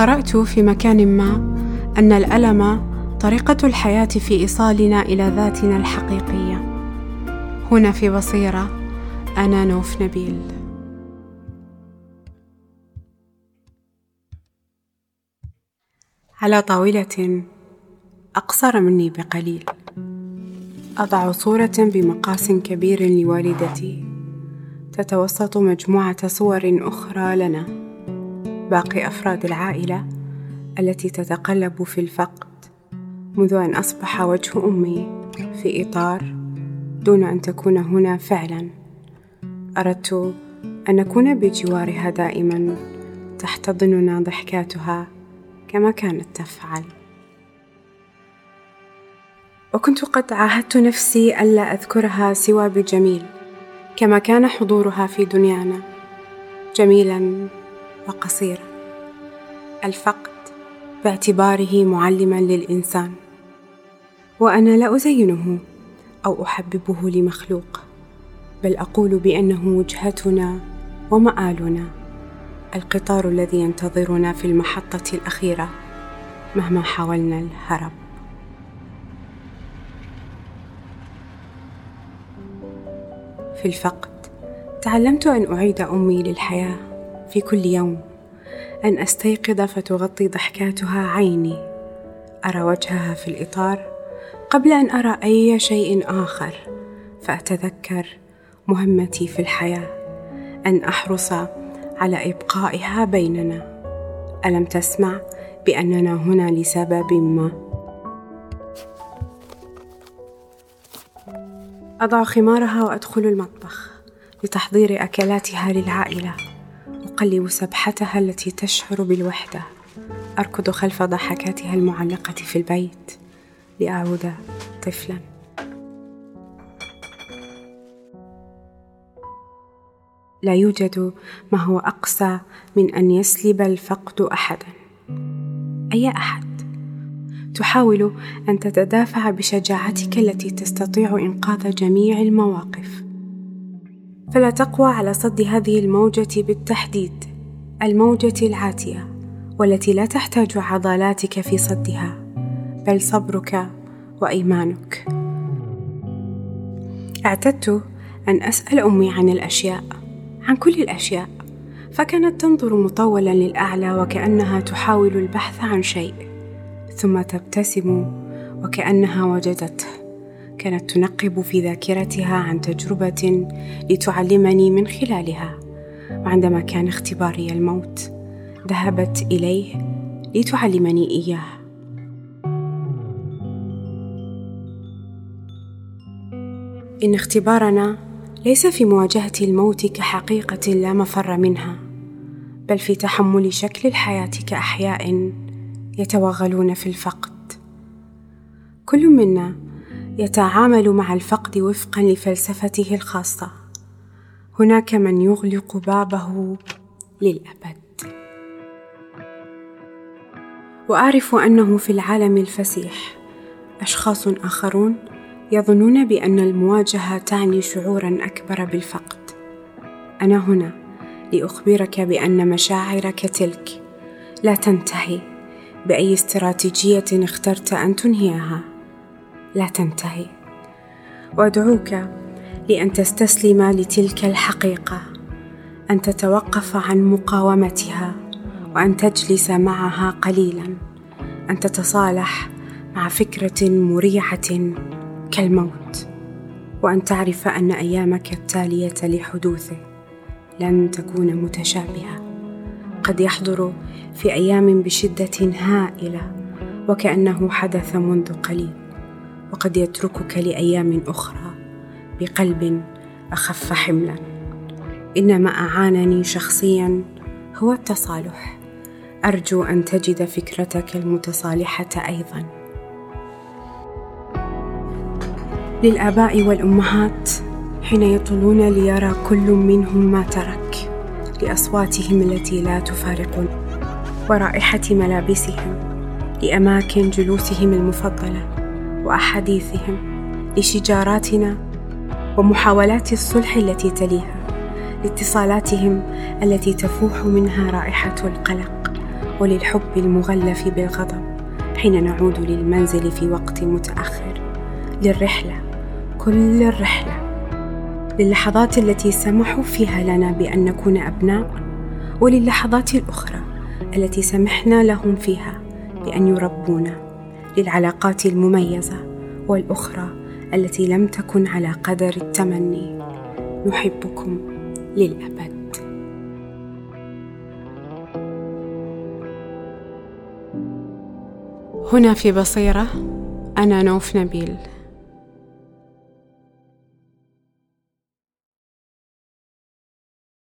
قرأت في مكان ما أن الألم طريقة الحياة في إيصالنا إلى ذاتنا الحقيقية. هنا في بصيرة أنا نوف نبيل. على طاولة أقصر مني بقليل أضع صورة بمقاس كبير لوالدتي تتوسط مجموعة صور أخرى لنا باقي أفراد العائلة التي تتقلب في الفقد منذ أن أصبح وجه أمي في إطار دون أن تكون هنا فعلا. أردت أن نكون بجوارها دائما تحتضننا ضحكاتها كما كانت تفعل. وكنت قد عاهدت نفسي ألا أذكرها سوى بجميل كما كان حضورها في دنيانا. جميلا وقصيرا الفقد باعتباره معلما للإنسان. وأنا لا أزينه أو أحببه لمخلوق بل أقول بأنه وجهتنا ومآلنا القطار الذي ينتظرنا في المحطة الأخيرة مهما حاولنا الهرب. في الفقد تعلمت أن أعيد أمي للحياة. في كل يوم. أن أستيقظ فتغطي ضحكاتها عيني. أرى وجهها في الإطار قبل أن أرى أي شيء آخر. فأتذكر مهمتي في الحياة. أن أحرص على إبقائها بيننا. ألم تسمع بأننا هنا لسبب ما؟ أضع خمارها وأدخل المطبخ لتحضير أكلاتها للعائلة. أقلب سبحتها التي تشعر بالوحدة. أركض خلف ضحكاتها المعلقة في البيت لأعود طفلا. لا يوجد ما هو أقسى من أن يسلب الفقد أحدا. أي أحد؟ تحاول أن تتدافع بشجاعتك التي تستطيع إنقاذ جميع المواقف. فلا تقوى على صد هذه الموجة بالتحديد الموجة العاتية والتي لا تحتاج عضلاتك في صدها بل صبرك وإيمانك. اعتدت أن أسأل أمي عن الأشياء عن كل الأشياء فكانت تنظر مطولا للأعلى وكأنها تحاول البحث عن شيء ثم تبتسم وكأنها وجدته كانت تنقب في ذاكرتها عن تجربة لتعلمني من خلالها وعندما كان اختباري الموت ذهبت إليه لتعلمني إياه. إن اختبارنا ليس في مواجهة الموت كحقيقة لا مفر منها بل في تحمل شكل الحياة كأحياء يتوغلون في الفقد. كل منا يتعامل مع الفقد وفقا لفلسفته الخاصة. هناك من يغلق بابه للأبد. وأعرف أنه في العالم الفسيح أشخاص آخرون يظنون بأن المواجهة تعني شعورا أكبر بالفقد. أنا هنا لأخبرك بأن مشاعرك تلك لا تنتهي بأي استراتيجية اخترت أن تنهيها. لا تنتهي. وأدعوك لأن تستسلم لتلك الحقيقة أن تتوقف عن مقاومتها وأن تجلس معها قليلا أن تتصالح مع فكرة مريعة كالموت وأن تعرف أن أيامك التالية لحدوثه لن تكون متشابهة. قد يحضر في أيام بشدة هائلة وكأنه حدث منذ قليل. وقد يتركك لأيام أخرى بقلب أخف حملا. إن ما أعانني شخصيا هو التصالح. أرجو أن تجد فكرتك المتصالحة أيضا. للآباء والأمهات حين يطلون ليرى كل منهم ما ترك لأصواتهم التي لا تفارقنا ورائحة ملابسهم لأماكن جلوسهم المفضلة. وأحاديثهم لشجاراتنا ومحاولات الصلح التي تليها لاتصالاتهم التي تفوح منها رائحة القلق وللحب المغلف بالغضب حين نعود للمنزل في وقت متأخر للرحلة كل الرحلة. للحظات التي سمحوا فيها لنا بأن نكون أبناء وللحظات الأخرى التي سمحنا لهم فيها بأن يربونا. للعلاقات المميزة والأخرى التي لم تكن على قدر التمني. نحبكم للأبد. هنا في بصيرة أنا نوف نبيل.